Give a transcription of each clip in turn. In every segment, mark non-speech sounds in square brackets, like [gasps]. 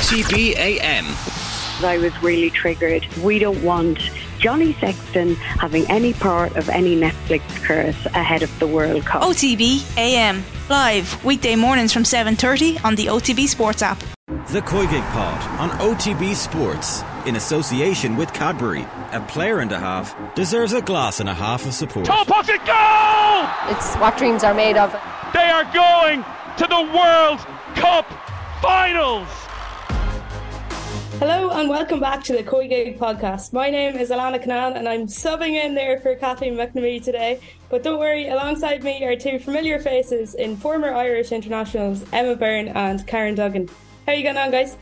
OTB AM. I was really triggered. We don't want Johnny Sexton having any part of any Netflix curse ahead of the World Cup. OTB AM live weekday mornings from 7:30 on the OTB Sports app. The COYGIG Pod on OTB Sports in association with Cadbury. A player and a half deserves a glass and a half of support. Top pocket goal! It's what dreams are made of. They are going to the World Cup Finals. Hello and welcome back to the COYGIG podcast. My name is Alanna Cunnane and I'm subbing in there for Kathleen McNamee today. But don't worry, alongside me are two familiar faces in former Irish internationals, Emma Byrne and Karen Duggan. How are you getting on, guys?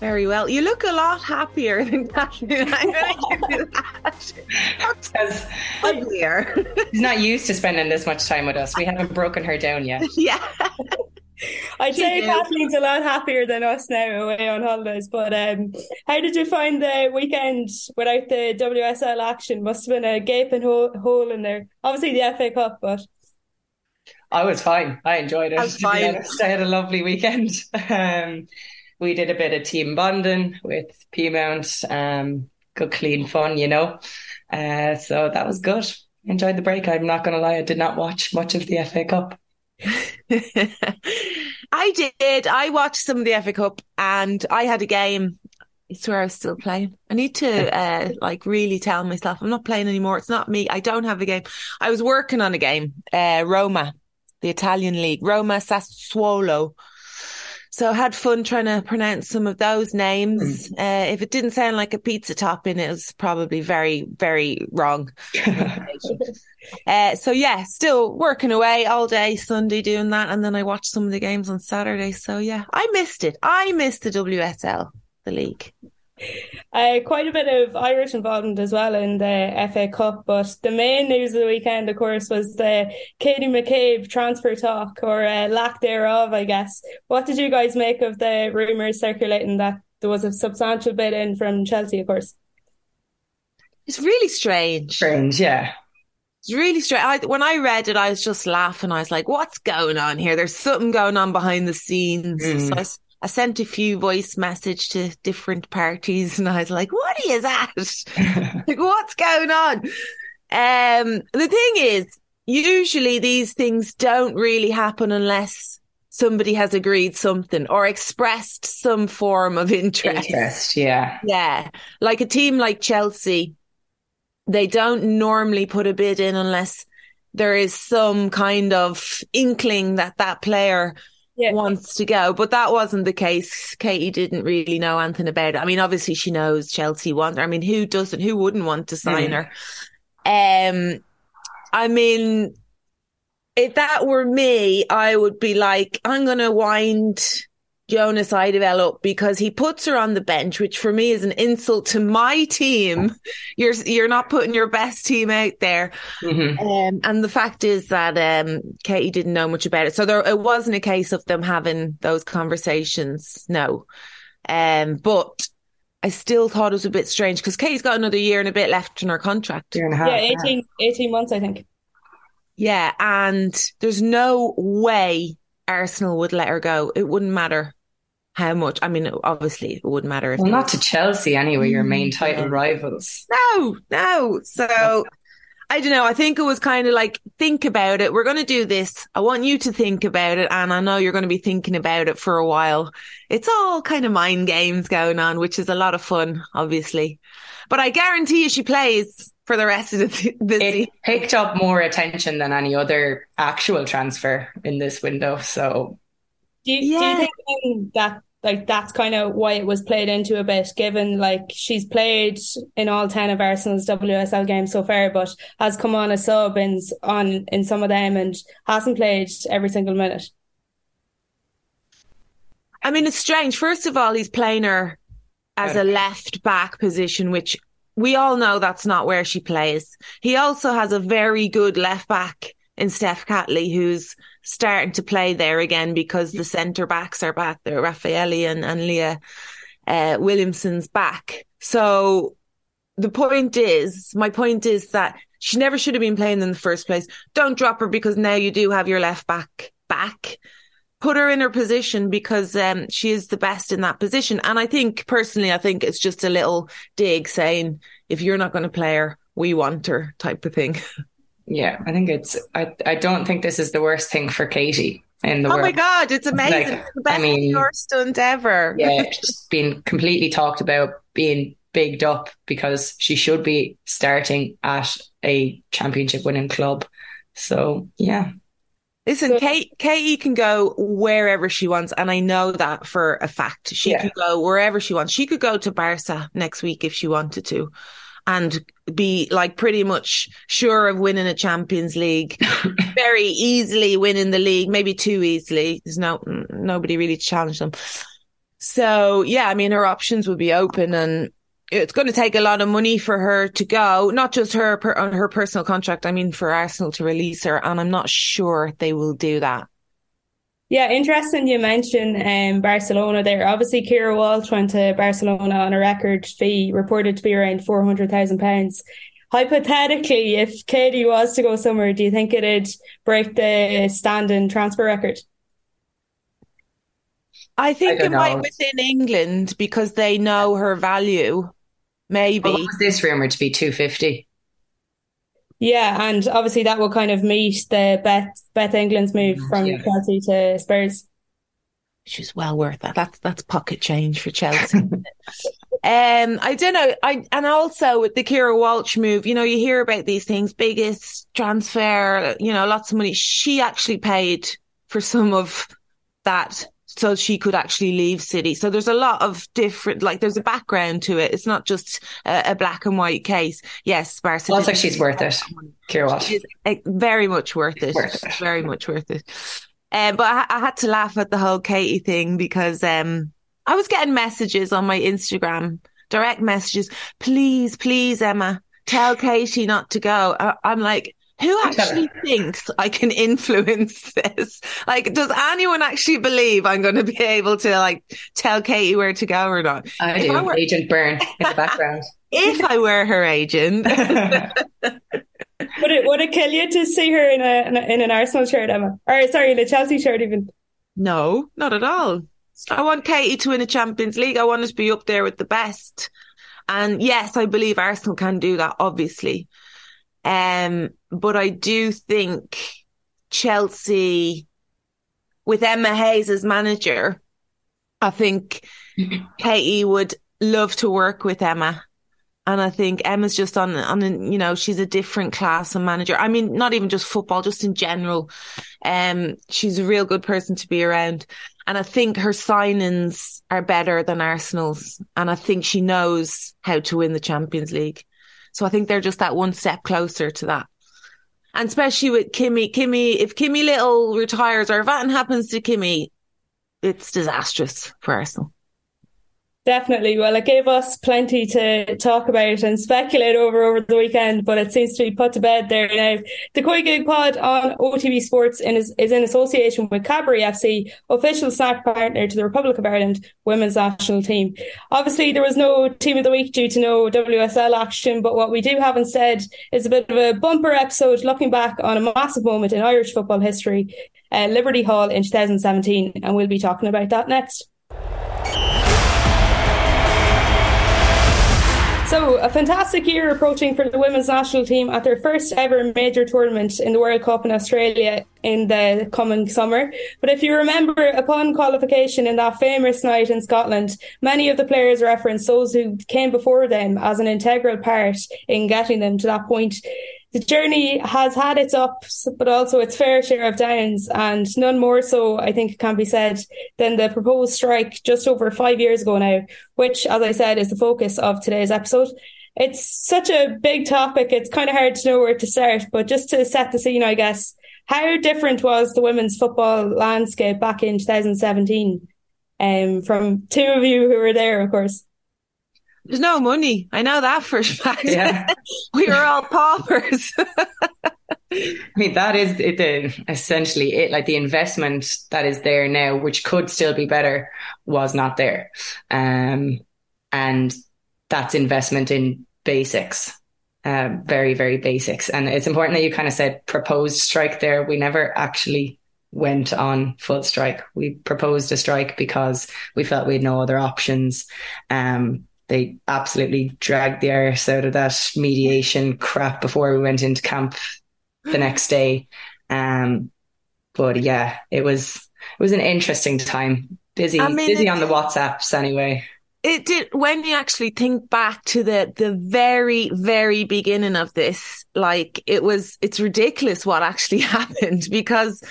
Very well. You look a lot happier than Kathleen. I'm going to give you that. [laughs] Uglier. she's not used to spending this much time with us. We haven't broken her down yet. [laughs] yeah. I'd say do. Kathleen's a lot happier than us now away on holidays. But um, how did you find the weekend without the WSL action? Must have been a gaping hole, hole in there. Obviously the FA Cup, but I was fine. I enjoyed it. I was [laughs] fine. honest. [laughs] I had a lovely weekend. [laughs] Um, we did a bit of team bonding with Peamount. Um, good, clean fun, you know. Uh, so that was good. Enjoyed the break. I'm not going to lie. I did not watch much of the FA Cup. [laughs] I did. I watched some of the FA Cup and I had a game. I swear I was still playing. I need to [laughs] uh, like really tell myself I'm not playing anymore. It's not me. I don't have a game. I was working on a game, uh, Roma, the Italian league, Roma Sassuolo. So I had fun trying to pronounce some of those names. Uh, if it didn't sound like a pizza topping, it was probably very, very wrong. [laughs] Uh, so yeah, still working away all day Sunday doing that, and then I watched some of the games on Saturday. So yeah, I missed it. I missed the WSL, the league. [laughs] Uh, quite a bit of Irish involvement as well in the FA Cup, but the main news of the weekend, of course, was the Katie McCabe transfer talk or uh, lack thereof, I guess. What did you guys make of the rumours circulating that there was a substantial bid in from Chelsea, of course? It's really strange. Strange, yeah. It's really strange. I, when I read it, I was just laughing. I was like, "What's going on here? There's something going on behind the scenes." Mm. So I, sent a few voice message to different parties, and I was like, "What is that? [laughs] like, what's going on?" Um, the thing is, usually these things don't really happen unless somebody has agreed something or expressed some form of interest. Interest, yeah. Yeah. Like a team like Chelsea, they don't normally put a bid in unless there is some kind of inkling that that player Yeah. wants to go. But that wasn't the case. Katie didn't really know anything about it. I mean, obviously she knows Chelsea want her. I mean, who doesn't, who wouldn't want to sign her? Um, I mean, if that were me, I would be like, I'm going to wind Jonas Eidevall up because he puts her on the bench, which for me is an insult to my team. You're, you're not putting your best team out there. hmm Um, and the fact is that, um, Katie didn't know much about it. So there, it wasn't a case of them having those conversations. No. Um, but I still thought it was a bit strange because Katie's got another year and a bit left in her contract. Year and a half. Yeah, 18, 18 months, I think. Yeah, and there's no way Arsenal would let her go. It wouldn't matter how much. I mean, obviously, it wouldn't matter if Well, not to Chelsea anyway, your main Mm, title yeah. rivals. no, no. So I don't know. I think it was kind of like think about it. We're going to do this. I want you to think about it, and I know you're going to be thinking about it for a while. It's all kind of mind games going on, which is a lot of fun, obviously. But I guarantee you, she plays for the rest of the, the It season. picked up more attention than any other actual transfer in this window. So Do you, do you think that like that's kind of why it was played into a bit, given like she's played in all ten of Arsenal's WSL games so far, but has come on as sub in on in some of them and hasn't played every single minute. I mean, it's strange. First of all, he's playing her as a left back position, which we all know that's not where she plays. He also has a very good left back in Steph Catley, who's starting to play there again because the centre backs are back there, Rafaelle and, and Leah uh, Williamson's back. So the point is, my point is that she never should have been playing in the first place. Don't drop her because now you do have your left back back put her in her position because um, she is the best in that position. And I think personally, I think it's just a little dig saying, if you're not going to play her, we want her type of thing. [laughs] Yeah, I think it's. I I don't think this is the worst thing for Katie in the oh world. oh world. my god, it's amazing! Like, it's the best I mean, PR stunt ever. yeah, [laughs] just being completely talked about, being bigged up because she should be starting at a championship winning club. So yeah, Listen, Kate, Katie can go wherever she wants, and I know that for a fact. She Yeah. could go wherever she wants. She could go to Barca next week if she wanted to, and be like pretty much sure of winning a Champions League, [laughs] very easily winning the league, maybe too easily. There's no nobody really to challenge them. So yeah, I mean, her options would be open, and it's going to take a lot of money for her to go, not just her per, on her personal contract. I mean, for Arsenal to release her, and I'm not sure they will do that. Yeah, interesting you mentioned um, Barcelona there. Obviously, Keira Walsh went to Barcelona on a record fee reported to be around £400,000. Hypothetically, if Katie was to go somewhere, do you think it'd break the standing transfer record? I think I it don't might within England because they know her value. Maybe. What was this rumored to be 250? Yeah, and obviously that will kind of meet the Beth Beth England's move from Yeah. Chelsea to Spurs. She's well worth that. That's that's pocket change for Chelsea. [laughs] um, I don't know. I and also with the Keira Walsh move, you know, you hear about these things, biggest transfer, you know, lots of money. She actually paid for some of that so she could actually leave City. So there's a lot of different, like there's a background to it. It's not just a, a black and white case. Yes, Barca. Also, did- she's worth it. Keira very much worth it. Worth it. Very much worth it. Um, but I, I had to laugh at the whole Katie thing because um, I was getting messages on my Instagram, direct messages. Please, please, Emma, tell Katie not to go. I, I'm like, who actually thinks I can influence [laughs] this? Like, does anyone actually believe I'm going to be able to like tell Katie where to go or not? I If do. I were- Agent Byrne in the background. [laughs] If I were her agent, Would it would it kill you to see her in a, in, an Arsenal shirt, Emma? Or sorry, in a Chelsea shirt even? No, not at all. I want Katie to win a Champions League. I want her to be up there with the best. And yes, I believe Arsenal can do that, obviously. Um, but I do think Chelsea, with Emma Hayes as manager, I think [laughs] Katie would love to work with Emma. And I think Emma's just on, on, a, you know, she's a different class of manager. I mean, not even just football, just in general. Um, she's a real good person to be around. And I think her signings are better than Arsenal's. And I think she knows how to win the Champions League. So I think they're just that one step closer to that. And especially with Kimmy, Kimmy, if Kimmy Little retires or if anything happens to Kimmy, it's disastrous for Arsenal. Definitely. Well, it gave us plenty to talk about and speculate over over the weekend, but it seems to be put to bed there now. The COYGIG Pod on OTB Sports in, is, is in association with Cadbury FC, official snack partner to the Republic of Ireland women's national team. Obviously, there was no team of the week due to no WSL action, but what we do have instead is a bit of a bumper episode looking back on a massive moment in Irish football history, uh, Liberty Hall in 2017, and we'll be talking about that next. So, a fantastic year approaching for the women's national team at their first ever major tournament in the World Cup in Australia in the coming summer. But if you remember, upon qualification in that famous night in Scotland, many of the players referenced those who came before them as an integral part in getting them to that point. The journey has had its ups, but also its fair share of downs, and none more so, I think, can be said than the proposed strike just over five years ago now, which, as I said, is the focus of today's episode. It's such a big topic, it's kind of hard to know where to start, but just to set the scene, I guess, how different was the women's football landscape back in 2017? Um, from two of you who were there, of course. There's no money. I know that for a fact. Yeah. [laughs] we were all paupers. [laughs] I mean, that is it, the, essentially it. Like the investment that is there now, which could still be better, was not there. Um, and that's investment in basics, uh, very, very basics. And it's important that you kind of said proposed strike there. We never actually went on full strike. We proposed a strike because we felt we had no other options. Um, they absolutely dragged the arse out of that mediation crap before we went into camp the next [gasps] day. Um, but yeah, it was it was an interesting time. Busy, I mean, busy on the WhatsApps anyway. It did when you actually think back to the the very very beginning of this, like it was it's ridiculous what actually [laughs] happened because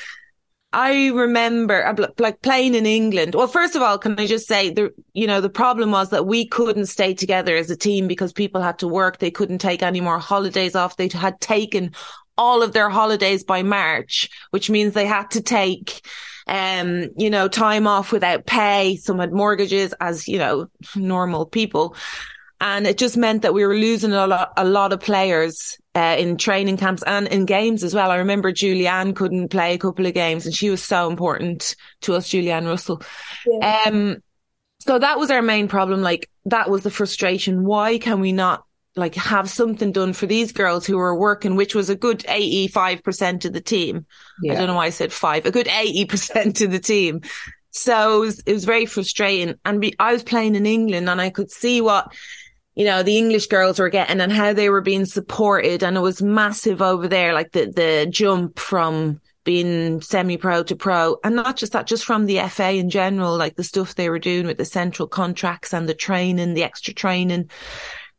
I remember uh, like playing in England. Well, first of all, can I just say the you know the problem was that we couldn't stay together as a team because people had to work. They couldn't take any more holidays off. They had taken all of their holidays by March, which means they had to take um, you know, time off without pay. Some had mortgages as, you know, normal people. And it just meant that we were losing a lot, a lot of players uh, in training camps and in games as well. I remember Julianne couldn't play a couple of games and she was so important to us, Julianne Russell. Yeah. Um, so that was our main problem. Like that was the frustration. Why can we not like have something done for these girls who were working, which was a good 85% of the team. Yeah. I don't know why I said five, a good 80% of the team. So it was, it was very frustrating. And be, I was playing in England and I could see what, you know, the English girls were getting and how they were being supported. And it was massive over there, like the, the jump from being semi pro to pro. And not just that, just from the FA in general, like the stuff they were doing with the central contracts and the training, the extra training.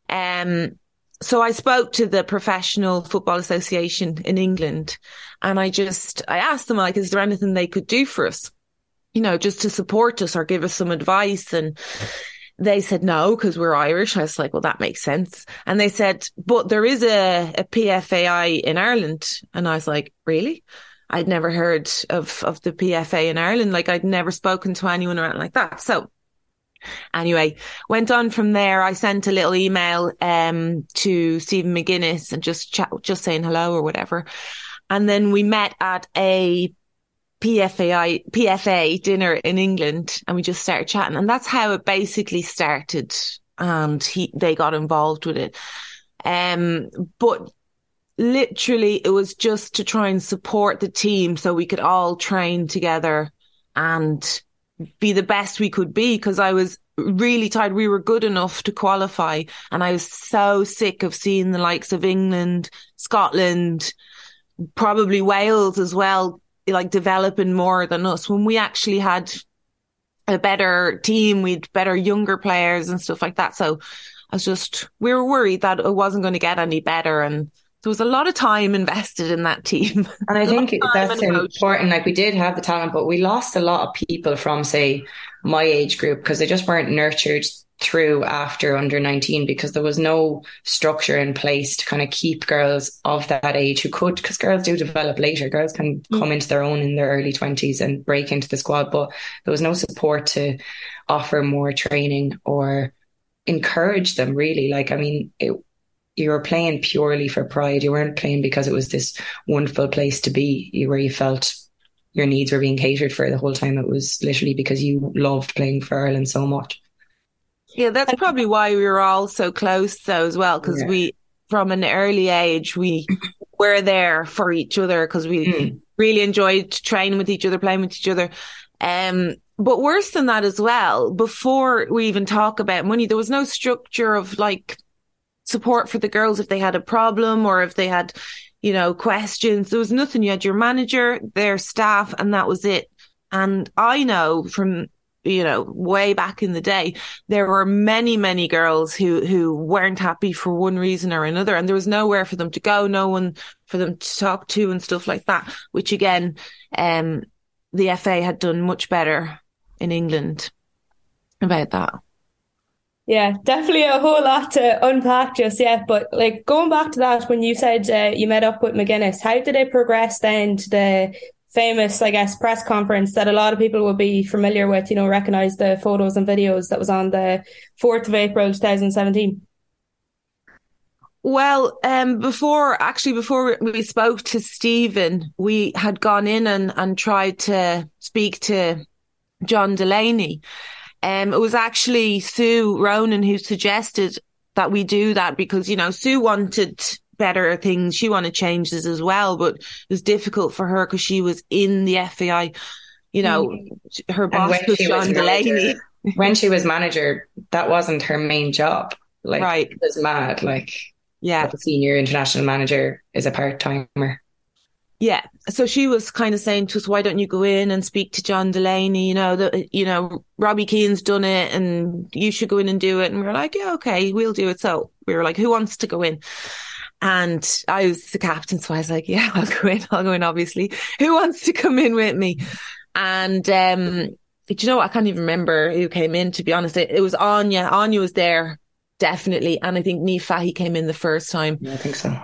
Um, so I spoke to the Professional Football Association in England and I just, I asked them, like, is there anything they could do for us? You know, just to support us or give us some advice. And they said no, because we're Irish. I was like, well, that makes sense. And they said, but there is a, a PFAI in Ireland. And I was like, really? I'd never heard of, of the PFA in Ireland. Like I'd never spoken to anyone around like that. So Anyway, went on from there. I sent a little email um, to Stephen McGuinness and just chat, just saying hello or whatever. And then we met at a PFAI, PFA dinner in England and we just started chatting. And that's how it basically started. And he, they got involved with it. Um, but literally it was just to try and support the team so we could all train together and be the best we could be because I was really tired. We were good enough to qualify. And I was so sick of seeing the likes of England, Scotland, probably Wales as well, like developing more than us when we actually had a better team. We'd better younger players and stuff like that. So I was just, we were worried that it wasn't going to get any better. And there was a lot of time invested in that team. And I [laughs] think that's important. Like we did have the talent, but we lost a lot of people from, say, my age group because they just weren't nurtured through after under 19 because there was no structure in place to kind of keep girls of that age who could because girls do develop later girls can mm. come into their own in their early 20s and break into the squad but there was no support to offer more training or encourage them really like i mean it, you were playing purely for pride. You weren't playing because it was this wonderful place to be where you felt your needs were being catered for the whole time. It was literally because you loved playing for Ireland so much. Yeah, that's probably why we were all so close though as well, because yeah. we, from an early age, we [clears throat] were there for each other because we mm. really enjoyed training with each other, playing with each other. Um, but worse than that as well, before we even talk about money, there was no structure of like support for the girls if they had a problem or if they had, you know, questions. There was nothing. You had your manager, their staff, and that was it. And I know from you know, way back in the day, there were many, many girls who, who weren't happy for one reason or another. And there was nowhere for them to go, no one for them to talk to and stuff like that, which again, um, the FA had done much better in England about that. Yeah, definitely a whole lot to unpack just yet. But like going back to that, when you said uh, you met up with McGuinness, how did it progress then to the famous, I guess, press conference that a lot of people will be familiar with, you know, recognize the photos and videos that was on the 4th of April 2017? Well, um, before actually, before we spoke to Stephen, we had gone in and, and tried to speak to John Delaney. Um, it was actually Sue Ronan who suggested that we do that because, you know, Sue wanted better things. She wanted changes as well, but it was difficult for her because she was in the FAI. You know, mm. her boss was John Delaney. when she was [laughs] manager, that wasn't her main job. Like, right. it was mad. Like, yeah, the senior international manager is a part timer. Yeah. So she was kind of saying to us, why don't you go in and speak to John Delaney? You know, that, you know, Robbie Keane's done it and you should go in and do it. And we were like, yeah, okay, we'll do it. So we were like, who wants to go in? And I was the captain. So I was like, yeah, [laughs] I'll go in. I'll go in, obviously. Who wants to come in with me? And, um, do you know what? I can't even remember who came in, to be honest. It, it was Anya. Anya was there, definitely. And I think Niamh he came in the first time. Yeah, I think so.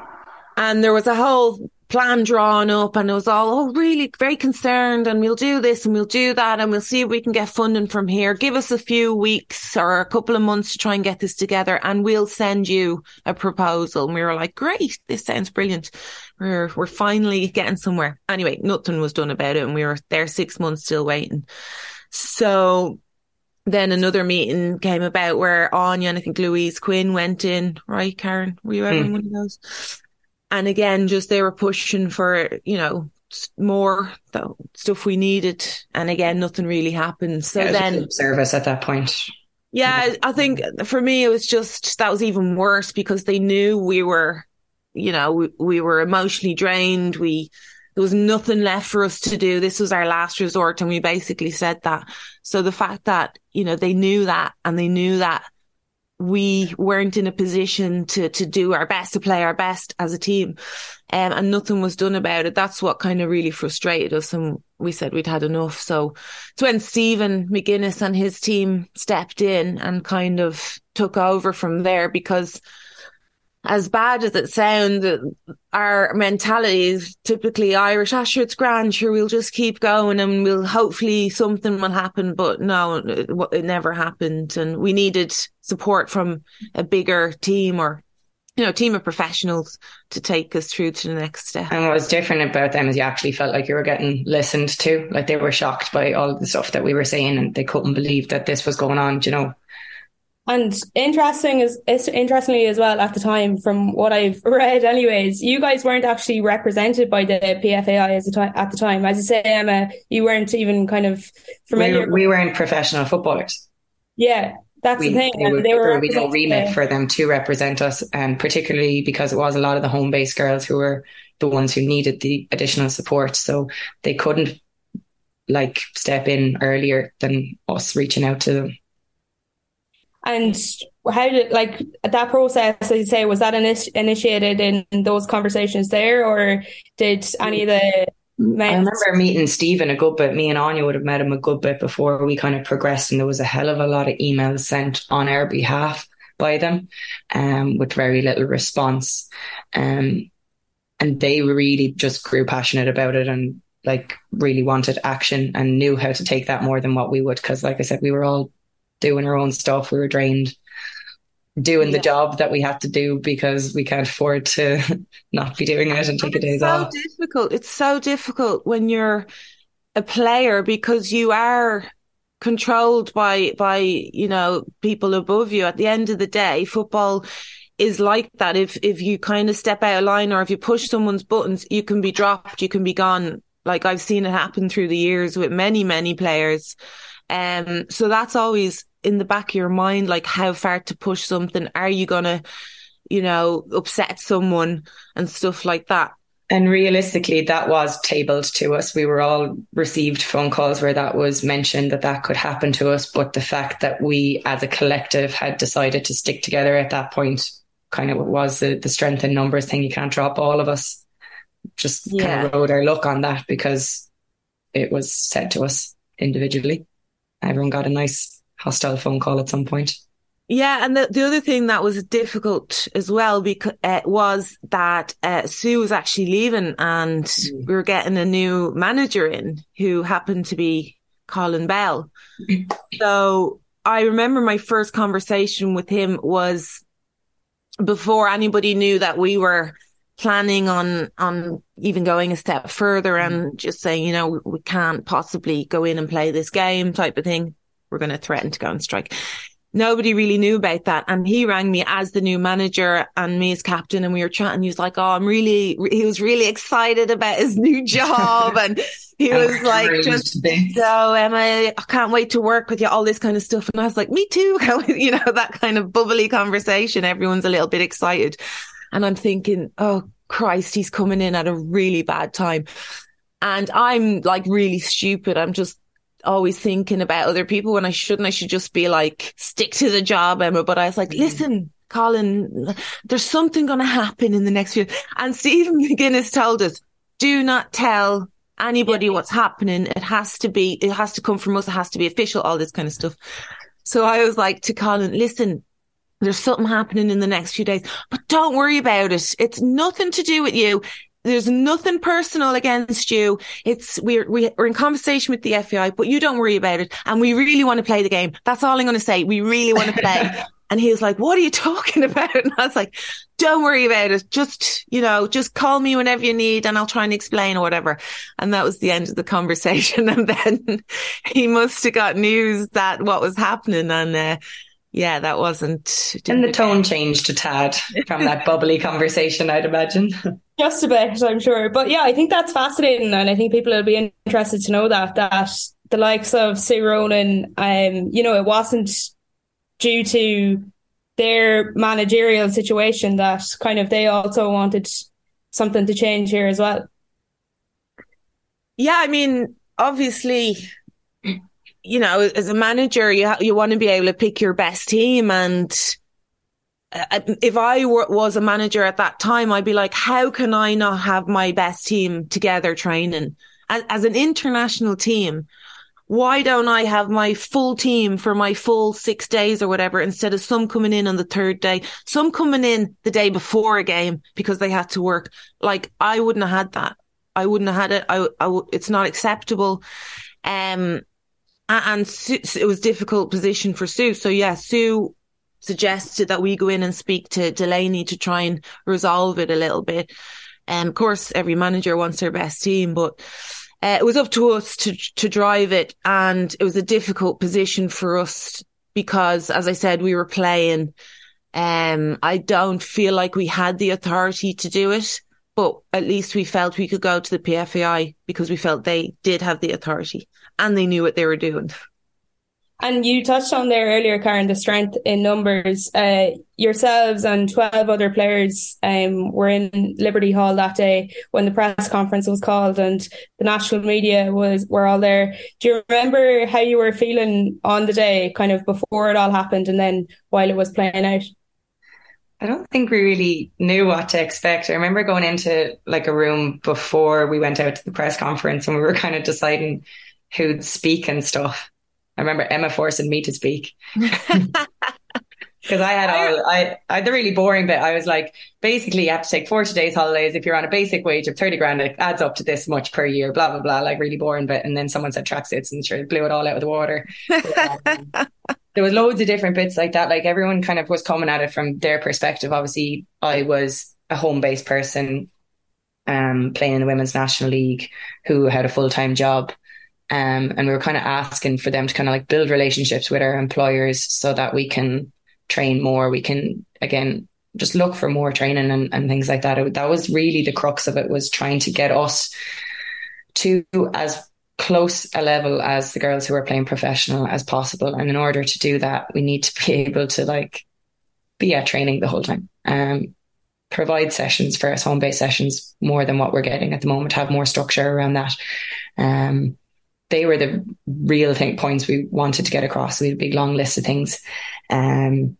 And there was a whole plan drawn up and it was all, oh, really very concerned and we'll do this and we'll do that and we'll see if we can get funding from here. Give us a few weeks or a couple of months to try and get this together and we'll send you a proposal. And we were like, great, this sounds brilliant. We're, we're finally getting somewhere. Anyway, nothing was done about it and we were there six months still waiting. So then another meeting came about where Anya and I think Louise Quinn went in, right, Karen? Were you ever mm. one of those? And again, just they were pushing for, you know, more the stuff we needed. And again, nothing really happened. So yeah, then service at that point. Yeah, I think for me, it was just, that was even worse because they knew we were, you know, we, we were emotionally drained. We, there was nothing left for us to do. This was our last resort. And we basically said that. So the fact that, you know, they knew that and they knew that we weren't in a position to, to do our best, to play our best as a team. Um, and nothing was done about it. That's what kind of really frustrated us. And we said we'd had enough. So it's when Stephen McGuinness and his team stepped in and kind of took over from there because as bad as it sounds, our mentality is typically Irish. Ah, sure, it's grand. Sure, we'll just keep going and we'll hopefully something will happen. But no, it, it never happened. And we needed support from a bigger team or, you know, team of professionals to take us through to the next step. And what was different about them is you actually felt like you were getting listened to. Like they were shocked by all the stuff that we were saying and they couldn't believe that this was going on, you know. And interesting is interestingly as well at the time, from what I've [laughs] read, anyways, you guys weren't actually represented by the PFAI as the at the time. As I say, Emma, you weren't even kind of familiar. We, we weren't professional footballers. Yeah, that's we, the thing. They were, they were there would be no remit for them to represent us, and particularly because it was a lot of the home based girls who were the ones who needed the additional support, so they couldn't like step in earlier than us reaching out to them. And how did like that process? As you say, was that init- initiated in, in those conversations there, or did any of the I remember meeting Stephen a good bit. Me and Anya would have met him a good bit before we kind of progressed, and there was a hell of a lot of emails sent on our behalf by them, um, with very little response. Um, and they really just grew passionate about it and like really wanted action and knew how to take that more than what we would. Cause like I said, we were all doing our own stuff. We were drained doing yeah. the job that we have to do because we can't afford to [laughs] not be doing it and take and a day's so off. It's so difficult. It's so difficult when you're a player because you are controlled by by you know people above you. At the end of the day, football is like that. If if you kind of step out of line or if you push someone's buttons, you can be dropped. You can be gone. Like I've seen it happen through the years with many many players. Um, so that's always in the back of your mind, like how far to push something. Are you going to, you know, upset someone and stuff like that? And realistically, that was tabled to us. We were all received phone calls where that was mentioned that that could happen to us. But the fact that we as a collective had decided to stick together at that point kind of it was the, the strength in numbers thing. You can't drop all of us. Just yeah. kind of rode our luck on that because it was said to us individually. Everyone got a nice hostile phone call at some point. Yeah, and the, the other thing that was difficult as well because uh, was that uh, Sue was actually leaving, and mm. we were getting a new manager in who happened to be Colin Bell. so I remember my first conversation with him was before anybody knew that we were planning on on even going a step further and just saying, you know, we can't possibly go in and play this game type of thing we're going to threaten to go on strike. nobody really knew about that. And he rang me as the new manager and me as captain. And we were chatting. He was like, Oh, I'm really, he was really excited about his new [laughs] job. and he was like, just, so Emma, I can't wait to work with you, all this kind of stuff. And I was like, me too. [laughs] you know, that kind of bubbly conversation. Everyone's a little bit excited. And I'm thinking, Oh Christ, he's coming in at a really bad time. And I'm like really stupid. I'm just always thinking about other people when I shouldn't. I should just be like, stick to the job, Emma. But I was like, mm. listen, Colin, there's something going to happen in the next few. And Stephen [laughs] McGuinness told us, do not tell anybody yeah. what's happening. It has to be, it has to come from us. It has to be official, all this kind of stuff. So I was like to Colin, listen, there's something happening in the next few days, but don't worry about it. It's nothing to do with you there's nothing personal against you. It's we're we're in conversation with the FAI, but you don't worry about it. And we really want to play the game. That's all I'm going to say. We really want to play. [laughs] and he was like, "What are you talking [laughs] about?" And I was like, "Don't worry about it. Just you know, just call me whenever you need, and I'll try and explain or whatever." And that was the end of the conversation. [laughs] And then he must have got news that what was happening, and. Uh, yeah, that wasn't. And the tone changed a tad [laughs] from that bubbly conversation, I'd imagine. [laughs] Just a bit, I'm sure. But yeah, I think that's fascinating, and I think people will be interested to know that that the likes of Sue Ronan, um, you know, it wasn't due to their managerial situation that kind of they also wanted something to change here as well. Yeah, I mean, obviously you know, as a manager, you ha- you want to be able to pick your best team. And uh, if I was a manager at that time, I'd be like, how can I not have my best team together training as, as an international team? Why don't I have my full team for my full six days or whatever instead of some coming in on the third day, some coming in the day before a game because they had to work? Like I wouldn't have had that. I wouldn't have had it. I, I it's not acceptable. Um, and Sue, it was difficult position for Sue. So yeah, Sue suggested that we go in and speak to Delaney to try and resolve it a little bit. And um, of course, every manager wants their best team, but uh, it was up to us to to drive it, and it was a difficult position for us because, as I said, we were playing. Um, I don't feel like we had the authority to do it, but at least we felt we could go to the PFAI because we felt they did have the authority and they knew what they were doing. And you touched on there earlier, Karen, the strength in numbers. Uh, yourselves and 12 other players um, were in Liberty Hall that day when the press conference was called and the national media was were all there. Do you remember how you were feeling on the day, kind of before it all happened and then while it was playing out? I don't think we really knew what to expect. I remember going into like a room before we went out to the press conference and we were [laughs] kind of deciding who'd speak and stuff. I remember Emma forcing me to speak. [laughs] Because I had all, I, I had the really boring bit. I was like, basically, you have to take 40 days holidays. If you're on a basic wage of 30 grand, it adds up to this much per year, blah, blah, blah, like really boring bit. And then someone said tracksuits and sure, blew it all out of the water. um, [laughs] there was loads of different bits like that. Like everyone kind of was coming at it from their perspective. Obviously, I was a home based person, um, playing in the women's national league who had a full time job. Um, and we were kind of asking for them to kind of like build relationships with our employers so that we can train more. We can, again, just look for more training and, and things like that. It, that was really the crux of it was trying to get us to as close a level as the girls who are playing professional as possible. And in order to do that, we need to be [laughs] able to like be at training the whole time. Um, provide sessions for us, home based sessions more than what we're getting at the moment, have more structure around that. Um, they were the real thing points we wanted to get across. We had a big long list of things. Um,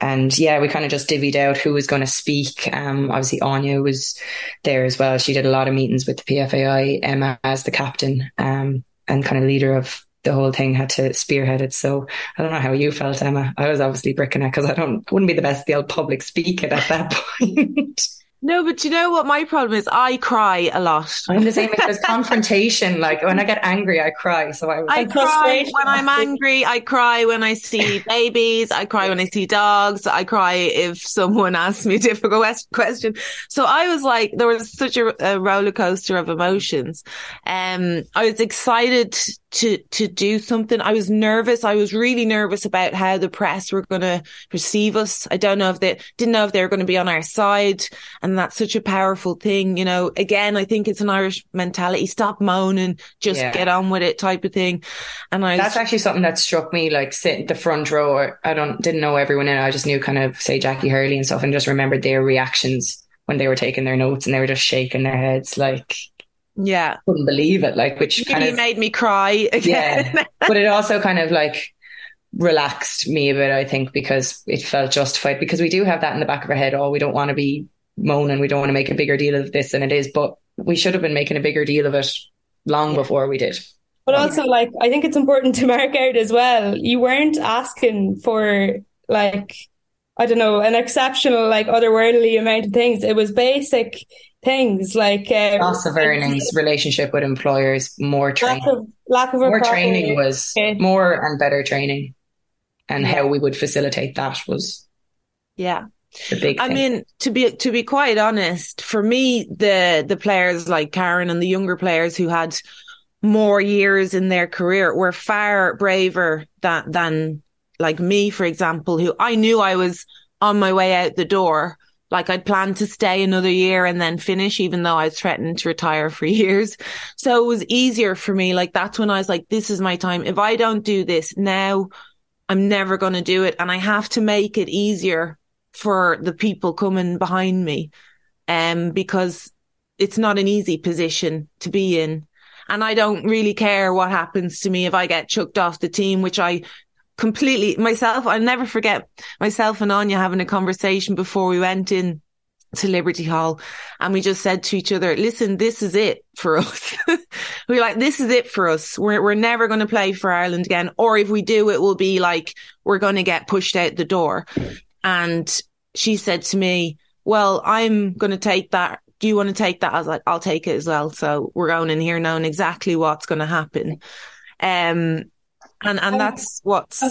and yeah, we kind of just divvied out who was going to speak. Um, obviously Anya was there as well. She did a lot of meetings with the PFAI, Emma as the captain, um, and kind of leader of the whole thing had to spearhead it. So I don't know how you felt, Emma. I was obviously bricking it because I don't wouldn't be the best the old public speaker at that [laughs] point. No, but you know what my problem is? I cry a lot. I'm the same. There's [laughs] confrontation. Like when I get angry, I cry. So I, I cry when I'm angry. I cry when I see [laughs] babies. I cry when I see dogs. I cry if someone [laughs] asks me a difficult question. So I was like, there was such a, a roller coaster of emotions. Um, I was excited to to do something. I was nervous. I was really nervous about how the press were going to perceive us. I don't know if they didn't know if they were going to be on our side, and that's such a powerful thing. You know, again, I think it's an Irish mentality: stop moaning, just yeah. get on with it, type of thing. And I that's actually something that struck me. Like sitting the front row, I don't didn't know everyone in. I just knew kind of say Jacqui Hurley and stuff, and just remembered their reactions when they were taking their notes and they were just shaking their heads like yeah couldn't believe it like which kind of made me cry again. yeah [laughs] but it also kind of like relaxed me a bit i think because it felt justified because we do have that in the back of our head oh we don't want to be moaning we don't want to make a bigger deal of this than it is but we should have been making a bigger deal of it long yeah. before we did but also like i think it's important to mark out as well you weren't asking for like I don't know, an exceptional, like otherworldly amount of things. It was basic things like um, loss of earnings, relationship with employers, more training. Lack of, lack of more training was okay. more and better training, and yeah. how we would facilitate that was yeah. The big I mean, to be to be quite honest, for me, the the players like Karen and the younger players who had more years in their career were far braver than than like me, for example, who I knew I was on my way out the door like I'd planned to stay another year and then finish, even though I threatened to retire for [laughs] years. So it was easier for me. Like that's when I was like, this is my time. If I don't do this now, I'm never going to do it. And I have to make it easier for the people coming behind me. Um, because it's not an easy position to be in. And I don't really care what happens to me if I get chucked off the team, which I completely myself. I'll never forget myself and Anya having a conversation before we went in to Liberty Hall and we just said to each other, listen, this is it for [laughs] us. we are like, this is it for us. We're, we're never going to play for Ireland again. Or if we do, it will be like, we're going to get pushed out the door. And she said to me, well, I'm going to take that. Do you want to take that? I was like, I'll take it as well. So we're going in here knowing exactly what's going to happen. Um, and and that's what's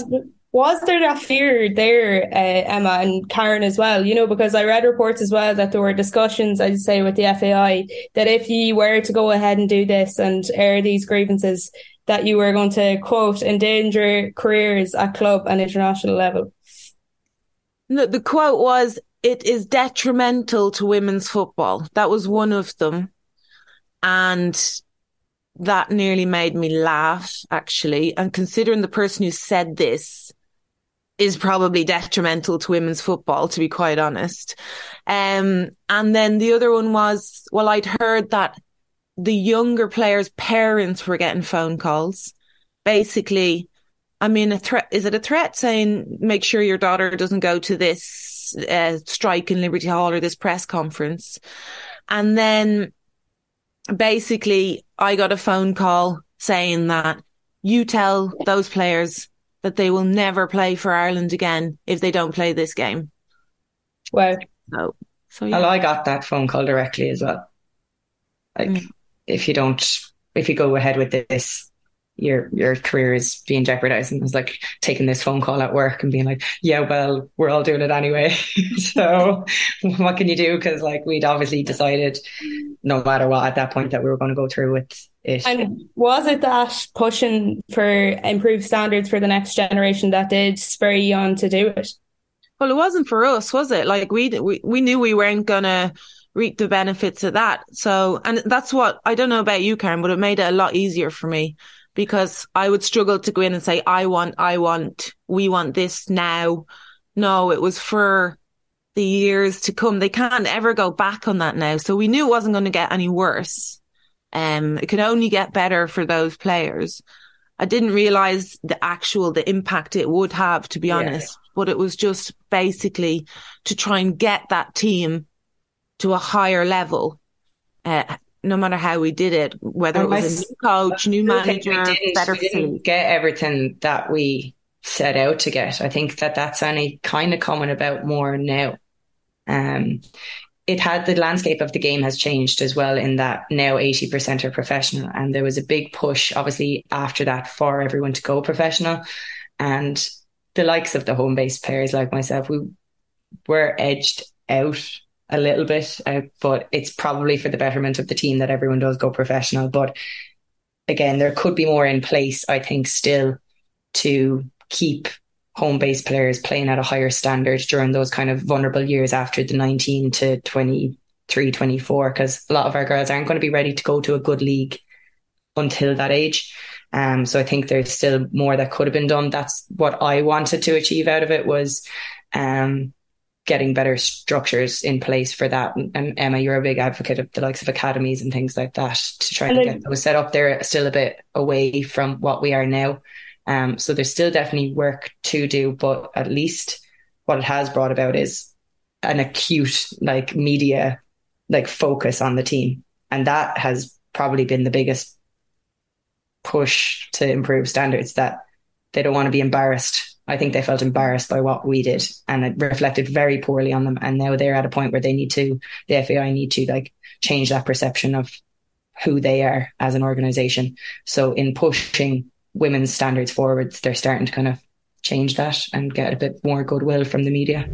was there that fear there, uh, Emma and Karen as well? You know, because I read reports as well that there were discussions, I'd say, with the FAI that if you were to go ahead and do this and air these grievances, that you were going to quote endanger careers at club and international level. No, the quote was, "It is detrimental to women's football." That was one of them, and that nearly made me laugh, actually. And considering the person who said this is probably detrimental to women's football, to be quite honest. Um, and then the other one was, well, I'd heard that the younger players' parents were getting phone calls. Basically, I mean, a threat, is it a threat saying, make sure your daughter doesn't go to this uh, strike in Liberty Hall or this press conference? And then basically I got a phone call saying that you tell those players that they will never play for Ireland again if they don't play this game. Wow. So, so yeah. Well, I got that phone call directly as well. Like, mm. if you don't, if you go ahead with this, your your career is being jeopardized. And it was like taking this phone call at work and being like, yeah, well, we're all doing it anyway. [laughs] so what can you do? Because like we'd obviously decided, no matter what, at that point that we were going to go through with it. And was it that pushing for improved standards for the next generation that did spur you on to do it? Well, it wasn't for us, was it? Like we we we knew we weren't gonna reap the benefits of that. So, and that's what I don't know about you, Karen, but it made it a lot easier for me because I would struggle to go in and say, I want, I want, we want this now. No, it was for the years to come. They can't ever go back on that now. So we knew it wasn't going to get any worse. Um, it could only get better for those players. I didn't realize the actual, the impact it would have, to be yeah. honest, but it was just basically to try and get that team to a higher level. Uh, no matter how we did it, whether it was a new coach, new manager, we better we didn't get everything that we set out to get. I think that that's only kind of coming about more now. Um, it had the landscape of the game has changed as well in that now 80% are professional and there was a big push obviously after that for everyone to go professional and the likes of the home based players like myself we were edged out a little bit, uh, but it's probably for the betterment of the team that everyone does go professional. But again, there could be more in place, I think, still to keep home based players playing at a higher standard during those kind of vulnerable years after the 19 to 23, 24, because a lot of our girls aren't going to be ready to go to a good league until that age. Um, so I think there's still more that could have been done. That's what I wanted to achieve out of it was um, getting better structures in place for that. And Emma, you're a big advocate of the likes of academies and things like that to try and to get those set up. They're still a bit away from what we are now. Um, so there's still definitely work to do, but at least what it has brought about is an acute like media like focus on the team. And that has probably been the biggest push to improve standards that they don't want to be embarrassed. I think they felt embarrassed by what we did and it reflected very poorly on them. And now they're at a point where they need to, the FAI need to like change that perception of who they are as an organization. So in pushing women's standards forwards, they're starting to kind of change that and get a bit more goodwill from the media.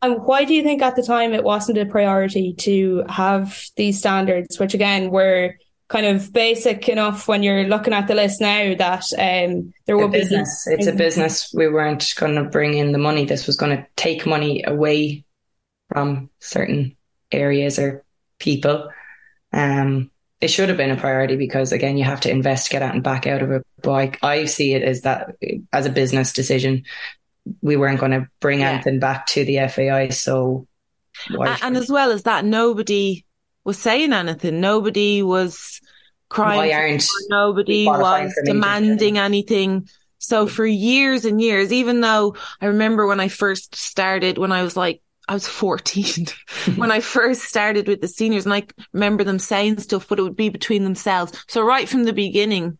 And why do you think at the time it wasn't a priority to have these standards, which again were kind of basic enough when you're looking at the list now that um, there will be business. It's a business. We weren't going to bring in the money. This was going to take money away from certain areas or people. Um, it should have been a priority because again, you have to invest get out and back out of it. But I, I see it as that as a business decision. We weren't going to bring yeah. anything back to the FAI, so. And, and as well as that, nobody was saying anything. Nobody was crying. Why nobody was demanding anything. So for years and years, even though I remember when I first started, when I was like I was 14 [laughs] when I first started with the seniors and I remember them saying stuff, but it would be between themselves. So right from the beginning,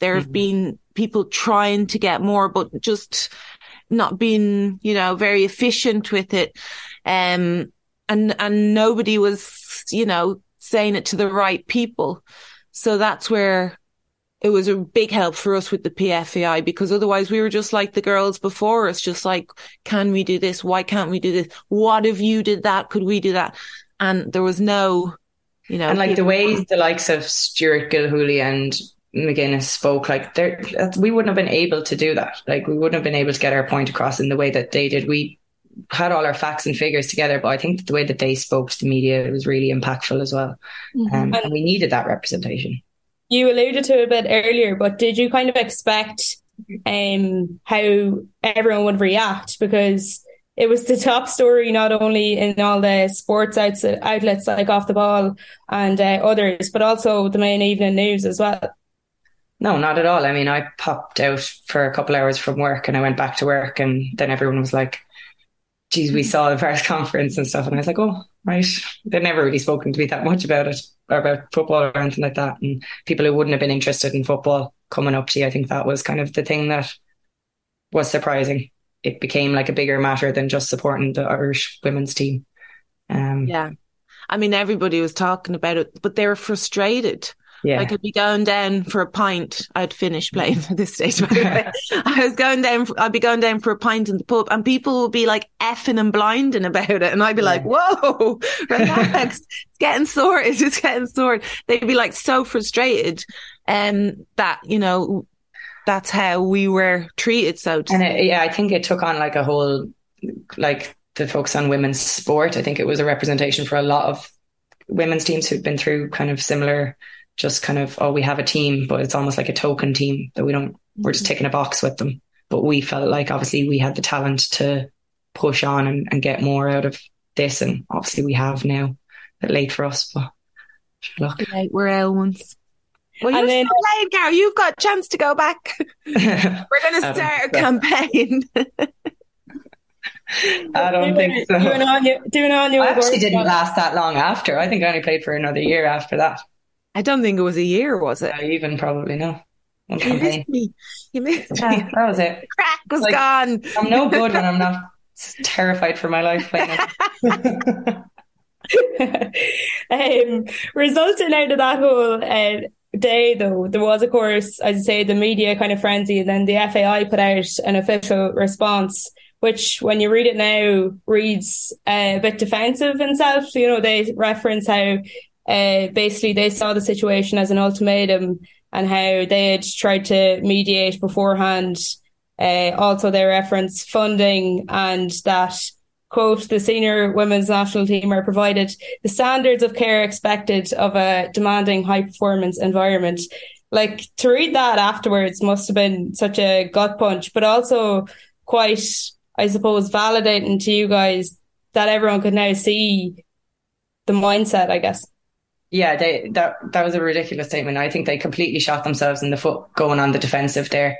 there have mm-hmm. been people trying to get more, but just not being, you know, very efficient with it. Um, and, and nobody was, you know, saying it to the right people. So that's where it was a big help for us with the PFAI because otherwise we were just like the girls before us, just like, can we do this? Why can't we do this? What if you did that? Could we do that? And there was no, you know, and like the ways the likes of Stuart Gilhooly and McGuinness spoke, like there, we wouldn't have been able to do that. Like we wouldn't have been able to get our point across in the way that they did. We had all our facts and figures together, but I think the way that they spoke to the media was really impactful as well. Mm-hmm. Um, and we needed that representation you alluded to a bit earlier, but did you kind of expect um, how everyone would react? Because it was the top story, not only in all the sports outlets like Off the Ball and uh, others, but also the main evening news as well. No, not at all. I mean, I popped out for a couple hours from work and I went back to work, and then everyone was like, geez, we saw the press conference and stuff. And I was like, oh, right. They'd never really spoken to me that much about it or about football or anything like that. And people who wouldn't have been interested in football coming up to you, I think that was kind of the thing that was surprising. It became like a bigger matter than just supporting the Irish women's team. Um, yeah. I mean, everybody was talking about it, but they were frustrated yeah. I could be going down for a pint. I'd finished playing at this stage. [laughs] I was going down, for, I'd be going down for a pint in the pub and people would be like effing and blinding about it. And I'd be yeah. like, whoa, [laughs] relax. it's getting sorted. It's just getting sorted. They'd be like so frustrated. Um, that, you know, that's how we were treated. So, and it, yeah, I think it took on like a whole, like the focus on women's sport. I think it was a representation for a lot of women's teams who'd been through kind of similar just kind of, oh, we have a team, but it's almost like a token team that we don't, we're just mm-hmm. ticking a box with them. But we felt like obviously we had the talent to push on and, and get more out of this. And obviously we have now. A late for us, but look. Late, we're L ones. Well, you're then, still late, Carol. You've got a chance to go back. [laughs] we're going to start a campaign. [laughs] I don't think so. Doing on you, doing on you. I actually didn't last that long after. I think I only played for another year after that. I don't think it was a year, was it? even probably no. You missed me. You missed yeah, me. That was it. Crack was like, gone. I'm no good when I'm not terrified for my life. [laughs] um, resulting out of that whole uh, day, though, there was, of course, as I say, the media kind of frenzy, and then the FAI put out an official response. Which, when you read it now, reads uh, a bit defensive in self. You know, they reference how uh, basically they saw the situation as an ultimatum and how they had tried to mediate beforehand. Uh, also, they reference funding and that quote, the senior women's national team are provided the standards of care expected of a demanding high performance environment. Like to read that afterwards must have been such a gut punch, but also quite, I suppose, validating to you guys that everyone could now see the mindset, I guess. Yeah, they that that was a ridiculous statement. I think they completely shot themselves in the foot going on the defensive there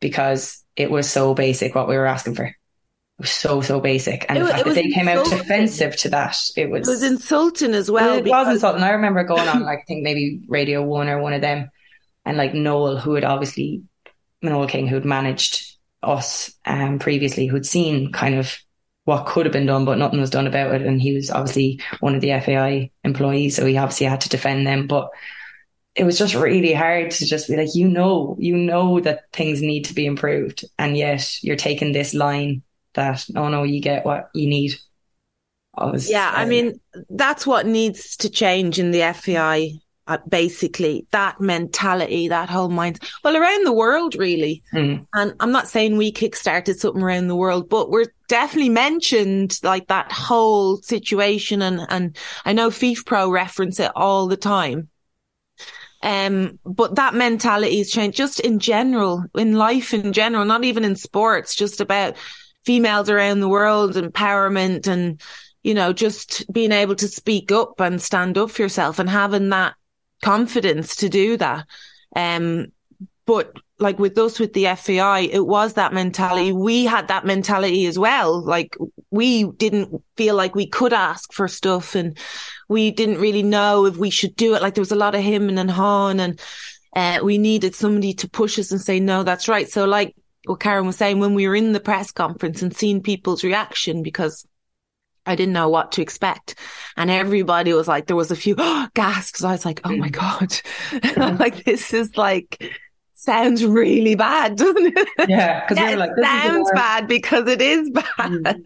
because it was so basic what we were asking for. It was so so basic, and It the fact that they came out insulting. defensive to that, it was It was insulting as well. Well, it because- was insulting. I remember going on [laughs] like I think maybe Radio One or one of them, and like Noel, who had obviously Noel King, who'd managed us um previously, who'd seen kind of what could have been done, but nothing was done about it, and he was obviously one of the FAI employees, so he obviously had to defend them, but. It was just really hard to just be like, you know, you know that things need to be improved, and yet you're taking this line that, oh no, you get what you need. I was, Yeah, I um, mean, that's what needs to change in the FEI. Uh, basically, that mentality, that whole mind. Well, around the world, really. mm. And I'm not saying we kickstarted something around the world, but we're definitely mentioned like that whole situation. And, and I know FIFA Pro reference it all the time. Um, but that mentality has changed just in general, in life in general, not even in sports, just about females around the world, empowerment and, you know, just being able to speak up and stand up for yourself and having that confidence to do that. Um, but like with us with the FAI, it was that mentality. We had that mentality as well. Like we didn't feel like we could ask for stuff and we didn't really know if we should do it. Like there was a lot of him and han and uh, we needed somebody to push us and say, no, that's right. So like what Karen was saying, when we were in the press conference and seeing people's reaction, because I didn't know what to expect. And everybody was like, there was a few gasps. I was like, oh my God. [laughs] like, this is like, sounds really bad, doesn't it? Yeah, because Yeah, we were like, this sounds bad because it is bad.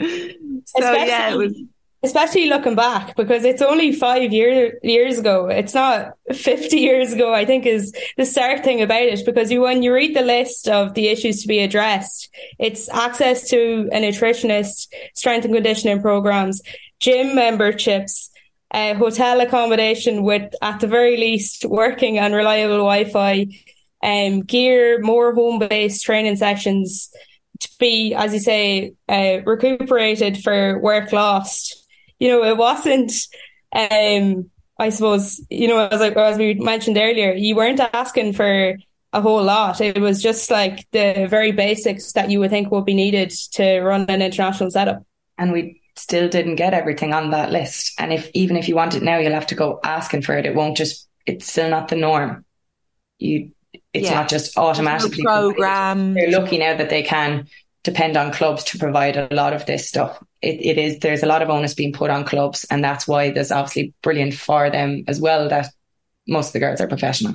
Mm. [laughs] so yeah, it was. Especially looking back because it's only five year, years ago it's not 50 years ago i think is the sad thing about it because you when you read the list of the issues to be addressed it's access to a nutritionist strength and conditioning programs gym memberships uh, hotel accommodation with at the very least working and reliable wi-fi um, gear more home-based training sessions to be, as you say, uh, recuperated for work lost. You know, it wasn't. Um, I suppose you know, as I, as we mentioned earlier, you weren't asking for a whole lot. It was just like the very basics that you would think would be needed to run an international setup. and we still didn't get everything on that list. And if even if you want it now, you'll have to go asking for it. It won't just. It's still not the norm. You. It's Yeah. not just automatically provided. program. They're lucky now that they can depend on clubs to provide a lot of this stuff. It, it is there's a lot of onus being put on clubs, and that's why there's obviously brilliant for them as well that most of the girls are professional.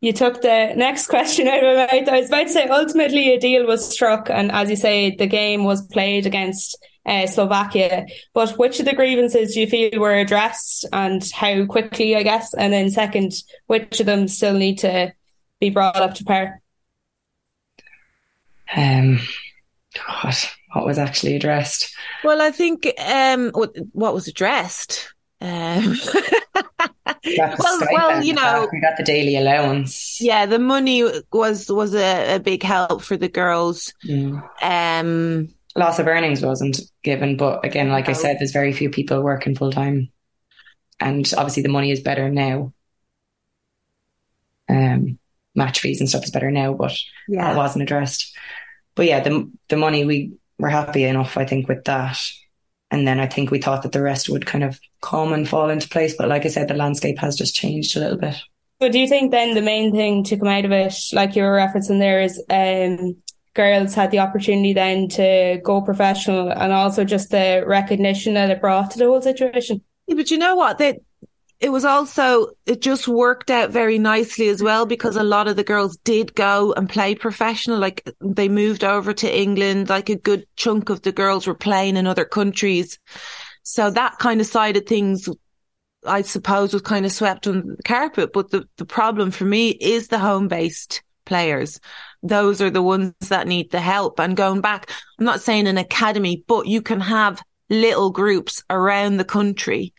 You took the next question out of my mouth. I was about to say ultimately a deal was struck, and as you say, the game was played against uh, Slovakia. But which of the grievances do you feel were addressed, and how quickly? I guess, and then second, which of them still need to be brought up to par? Um, what what was actually addressed? Well, I think um, what, what was addressed. Um, We got the well, well, you know, we got the daily allowance. yeah, the money was was a, a big help for the girls. Mm. Um, Loss of earnings wasn't given, but again, like I said, there's very few people working full time, and obviously the money is better now. Um, match fees and stuff is better now, but that wasn't addressed. But yeah, the the money we were happy enough, I think, with that. And then I think we thought that the rest would kind of come and fall into place. But like I said, the landscape has just changed a little bit. But do you think then the main thing to come out of it, like you were referencing there, is um, girls had the opportunity then to go professional and also just the recognition that it brought to the whole situation? Yeah, but you know what? They, it was also, it just worked out very nicely as well because a lot of the girls did go and play professional. Like they moved over to England, like a good chunk of the girls were playing in other countries. So that kind of side of things I suppose was kind of swept under the carpet. But the, the problem for me is the home based players. Those are the ones that need the help. And going back, I'm not saying an academy, but you can have little groups around the country.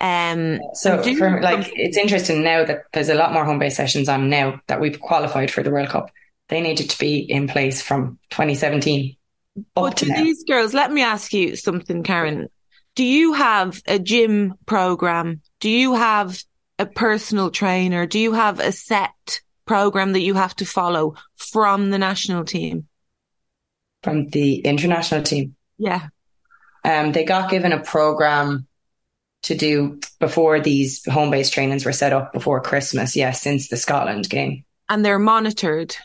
Um, so for, like, it's interesting now that there's a lot more home based sessions on now that we've qualified for the World Cup. They needed to be in place from 2017. But to, to these girls, let me ask you something, Karen. Do you have a gym program? Do you have a personal trainer? Do you have a set program that you have to follow from the national team? From the international team? Yeah. Um, they got given a program to do before these home based trainings were set up before Christmas. Yeah, since the Scotland game. And they're monitored.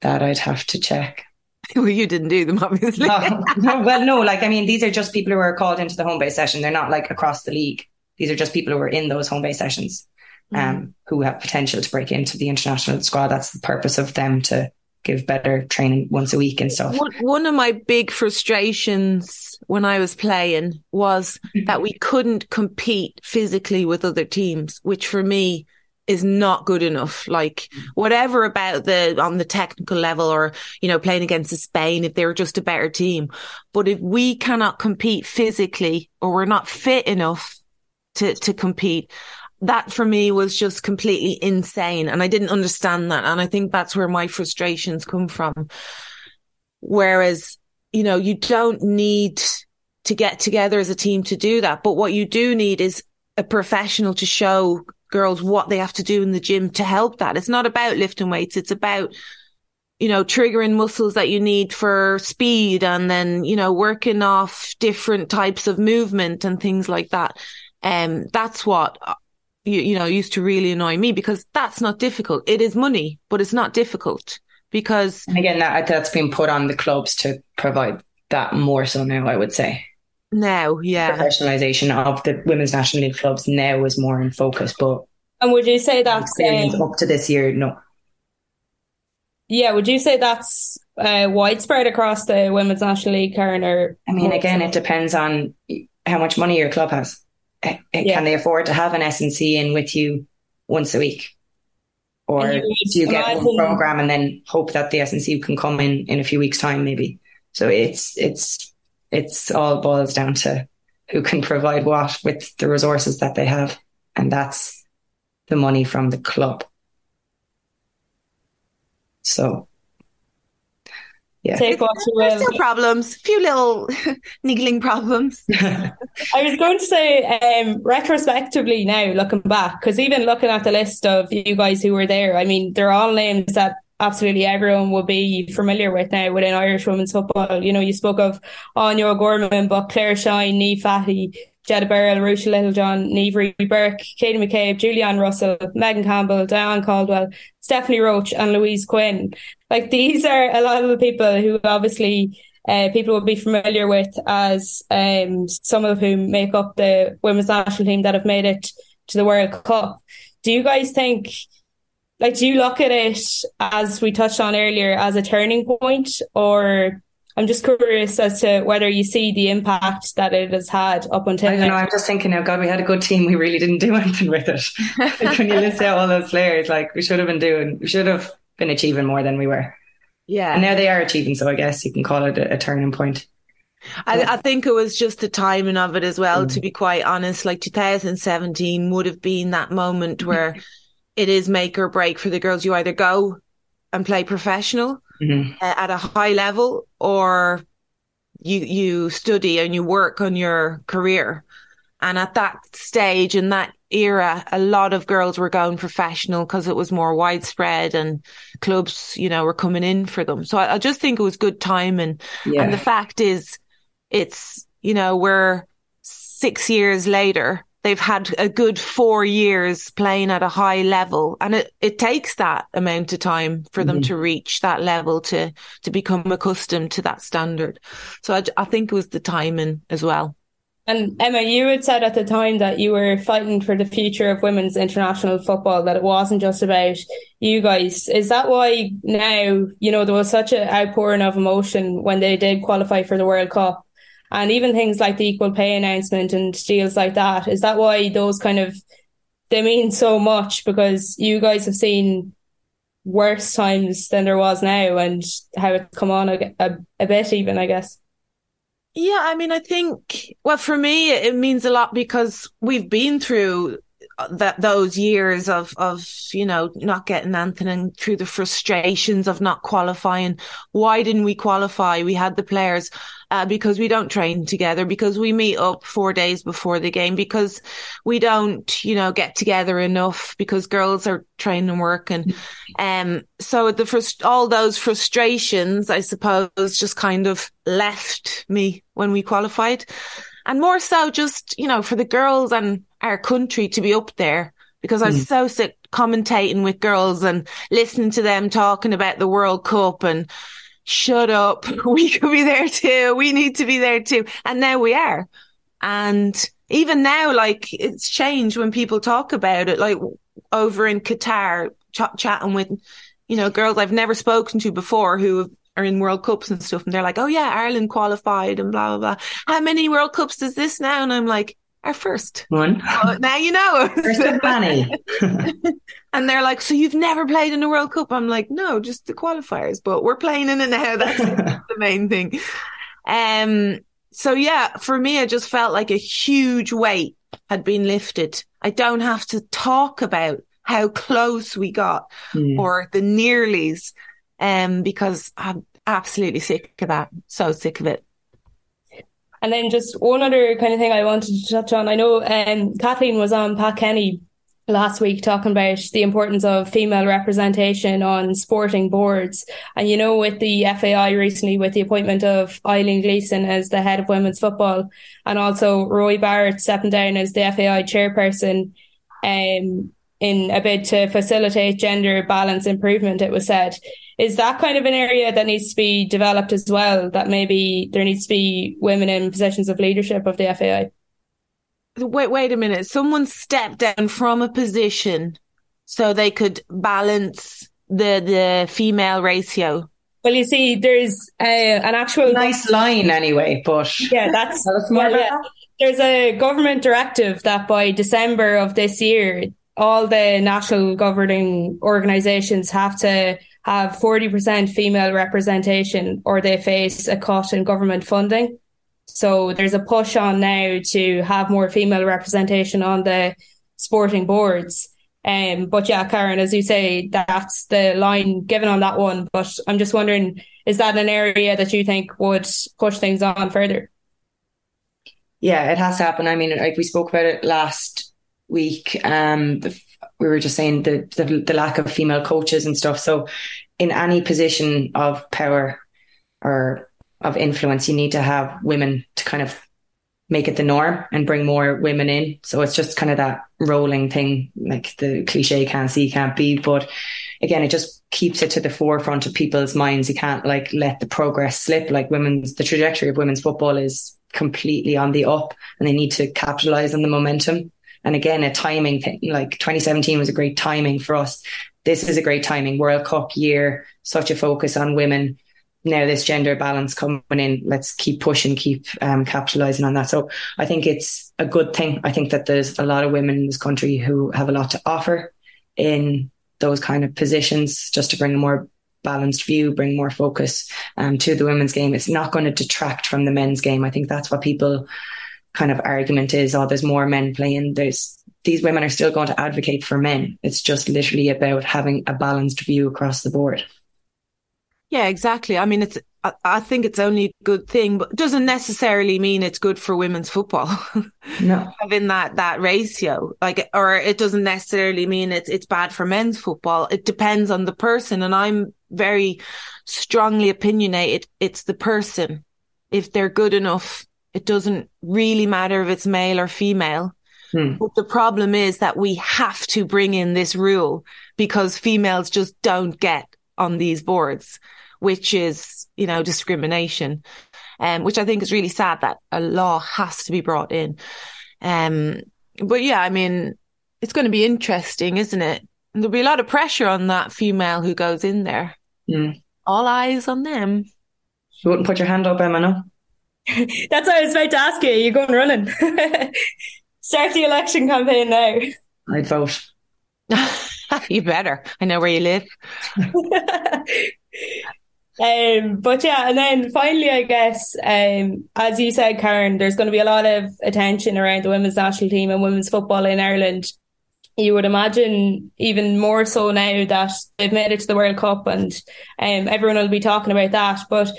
That I'd have to check. [laughs] well, you didn't do them, obviously. no, no, well, no, like, I mean, these are just people who are called into the home base session. They're not like across the league. These are just people who are in those home base sessions, um, mm. who have potential to break into the international squad. That's the purpose of them to give better training once a week and stuff. One of my big frustrations when I was playing was mm-hmm. that we couldn't compete physically with other teams, which for me is not good enough. Like whatever about the on the technical level or, you know, playing against Spain if they're just a better team. But if we cannot compete physically or we're not fit enough to, to compete, that for me was just completely insane. And I didn't understand that. And I think that's where my frustrations come from. Whereas, you know, you don't need to get together as a team to do that. But what you do need is a professional to show girls what they have to do in the gym to help that. It's not about lifting weights. It's about, you know, triggering muscles that you need for speed and then, you know, working off different types of movement and things like that. Um, that's what, you, you know, used to really annoy me because that's not difficult. It is money, but it's not difficult because. And again, that, that's been put on the clubs to provide that more so now, I would say now, yeah. Professionalization of the women's national league clubs now is more in focus, but and would you say that's um, up to this year? No. Yeah, would you say that's uh, widespread across the women's national league, Karen? Or I mean, again, it depends on how much money your club has. Yeah. Can they afford to have an S&C in with you once a week? Or do you get one program and then hope that the S&C can come in in a few weeks' time, maybe? So it's it's it's all boils down to who can provide what with the resources that they have. And that's the money from the club. So yeah. Take what you will. Still problems, a few little [laughs] niggling problems. [laughs] I was going to say, um, retrospectively now, looking back, because even looking at the list of you guys who were there, I mean, they're all names that absolutely everyone will be familiar with now within Irish women's football. You know, you spoke of Áine O'Gorman, but Claire Shine, Niamh Fahey, Jetta Berrill, Ruesha Littlejohn, Niamh Burke, Katie McCabe, Julie-Ann Russell, Megan Campbell, Diane Caldwell, Stephanie Roche, and Louise Quinn. Like these are a lot of the people who obviously uh, people will be familiar with as um, some of whom make up the women's national team that have made it to the World Cup. Do you guys think like do you look at it as we touched on earlier as a turning point or I'm just curious as to whether you see the impact that it has had up until I don't know. I'm just thinking now, God, we had a good team. We really didn't do [laughs] anything with it. like when you list out all those players, like we should have been doing, we should have been achieving more than we were. Yeah. And now they are achieving. So I guess you can call it a, a turning point. I, I, think it was just the timing of it as well, mm. to be quite honest. Like 2017 would have been that moment where it is make or break for the girls. You either go and play professional mm-hmm. uh, at a high level or you, you study and you work on your career. And at that stage in that era, a lot of girls were going professional because it was more widespread and clubs, you know, were coming in for them. So I, I just think it was good timing. Yeah. And the fact is, it's, you know, we're six years later they've had a good four years playing at a high level and it, it takes that amount of time for them mm-hmm. to reach that level to to become accustomed to that standard so I, I think it was the timing as well and Emma, you had said at the time that you were fighting for the future of women's international football, that it wasn't just about you guys. Is that why now, you know, there was such an outpouring of emotion when they did qualify for the World Cup? and even things like the equal pay announcement and deals like that. Is that why those kind of they mean so much because you guys have seen worse times than there was now and how it's come on a, a, a bit even, I guess. Yeah, I mean, I think, well, for me, it means a lot because we've been through that those years of of you know not getting anything and through the frustrations of not qualifying. Why didn't we qualify? We had the players uh, because we don't train together because we meet up four days before the game because we don't you know get together enough because girls are training and work and um so the first all those frustrations i suppose just kind of left me when we qualified and more so just you know for the girls and our country to be up there because I was mm. so sick commentating with girls and listening to them talking about the World Cup and shut up. [laughs] We could be there too. We need to be there too. And now we are. And even now, like it's changed when people talk about it, like over in Qatar, ch- chatting with, you know, girls I've never spoken to before who are in World Cups and stuff. And they're like, Oh yeah, Ireland qualified and blah, blah, blah. How many World Cups does this now? And I'm like, our first one. Oh, now you know. First of many. [laughs] and they're like, so you've never played in a World Cup? I'm like, no, just the qualifiers, but we're playing in it now. [laughs] That's [laughs] the main thing. Um, so yeah, for me, I just felt like a huge weight had been lifted. I don't have to talk about how close we got mm. or the nearlies, um, because I'm absolutely sick of that. So sick of it. And then just one other kind of thing I wanted to touch on. I know um, Kathleen was on Pat Kenny last week talking about the importance of female representation on sporting boards. And you know, with the FAI recently, with the appointment of Eileen Gleeson as the head of women's football, and also Roy Barrett stepping down as the FAI chairperson, um, in a bid to facilitate gender balance improvement, it was said is that kind of an area that needs to be developed as well? That maybe there needs to be women in positions of leadership of the FAI. Wait, wait a minute. Someone stepped down from a position so they could balance the the female ratio. Well, you see, there's an actual nice line anyway, but yeah, that's [laughs] well, yeah. There's a government directive that by December of this year, all the national governing organisations have to have 40% female representation or they face a cut in government funding. So there's a push on now to have more female representation on the sporting boards. Um, but yeah, Karen, as you say, that's the line given on that one. But I'm just wondering, is that an area that you think would push things on further? Yeah, it has to happen. I mean, like we spoke about it last week. Um, we were just saying the, the, the lack of female coaches and stuff. So in any position of power or of influence, you need to have women to kind of make it the norm and bring more women in. So it's just kind of that rolling thing, like the cliche can't see, can't be. But again, it just keeps it to the forefront of people's minds. You can't like let the progress slip. Like women's, the trajectory of women's football is completely on the up and they need to capitalize on the momentum. And again, a timing thing, like 2017 was a great timing for us. This is a great timing. World Cup year, such a focus on women. Now this gender balance coming in, let's keep pushing, keep um, capitalizing on that. So I think it's a good thing. I think that there's a lot of women in this country who have a lot to offer in those kind of positions, just to bring a more balanced view, bring more focus um, to the women's game. It's not going to detract from the men's game. I think that's what people kind of argument is, oh, there's more men playing. There's these women are still going to advocate for men. It's just literally about having a balanced view across the board. Yeah, exactly. I mean, it's, I, I think it's only a good thing, but it doesn't necessarily mean it's good for women's football. [laughs] No. Having that, that ratio, like, or it doesn't necessarily mean it's, it's bad for men's football. It depends on the person. And I'm very strongly opinionated. It's the person. If they're good enough it doesn't really matter if it's male or female. Hmm. But the problem is that we have to bring in this rule because females just don't get on these boards, which is, you know, discrimination. Um, which I think is really sad that a law has to be brought in. Um, but yeah, I mean, it's going to be interesting, isn't it? There'll be a lot of pressure on that female who goes in there. Mm. All eyes on them. You wouldn't put your hand up, Emma, no? [laughs] That's what I was about to ask you. You're going running. [laughs] Start the election campaign now. I'd vote. [laughs] you better. I know where you live. Um, but yeah, and then finally, I guess, um, as you said, Karen, there's going to be a lot of attention around the women's national team and women's football in Ireland. You would imagine even more so now that they've made it to the World Cup and um, everyone will be talking about that. But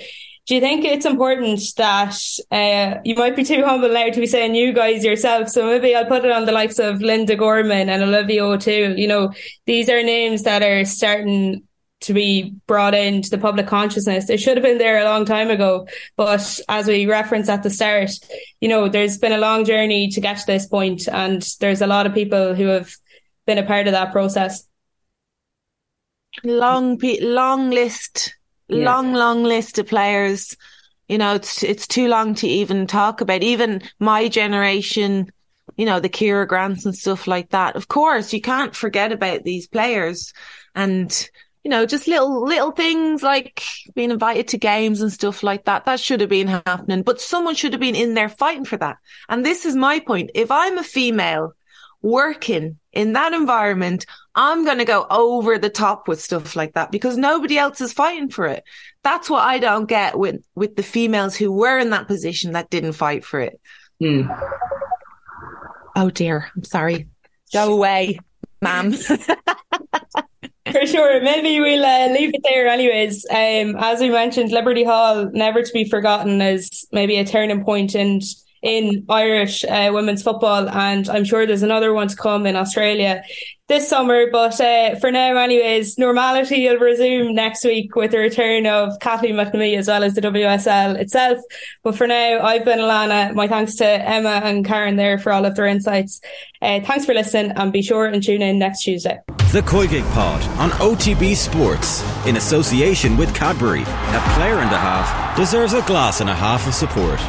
do you think it's important that uh, you might be too humble now to be saying you guys yourself? So maybe I'll put it on the likes of Linda Gorman and Olivia O'Toole. You know, these are names that are starting to be brought into the public consciousness. It should have been there a long time ago. But as we referenced at the start, you know, there's been a long journey to get to this point and there's a lot of people who have been a part of that process. Long, long list, yeah. long, long list of players. You know, it's, it's too long to even talk about. Even my generation, you know, the Ciara Grants and stuff like that. Of course, you can't forget about these players and you know, just little, little things like being invited to games and stuff like that. That should have been happening, but someone should have been in there fighting for that. And this is my point. If I'm a female working in that environment, I'm going to go over the top with stuff like that because nobody else is fighting for it. That's what I don't get with, with the females who were in that position that didn't fight for it. Mm. Oh dear. I'm sorry. Go away, ma'am. [laughs] For sure. Maybe we'll uh, leave it there anyways. Um, as we mentioned, Liberty Hall, never to be forgotten is maybe a turning point in, in Irish uh, women's football. And I'm sure there's another one to come in Australia this summer. But uh, for now, anyways, normality will resume next week with the return of Kathleen McNamee as well as the WSL itself. But for now, I've been Alanna. My thanks to Emma and Karen there for all of their insights. Uh, thanks for listening and be sure and tune in next Tuesday. The COYGIG Pod on OTB Sports in association with Cadbury. A player and a half deserves a glass and a half of support.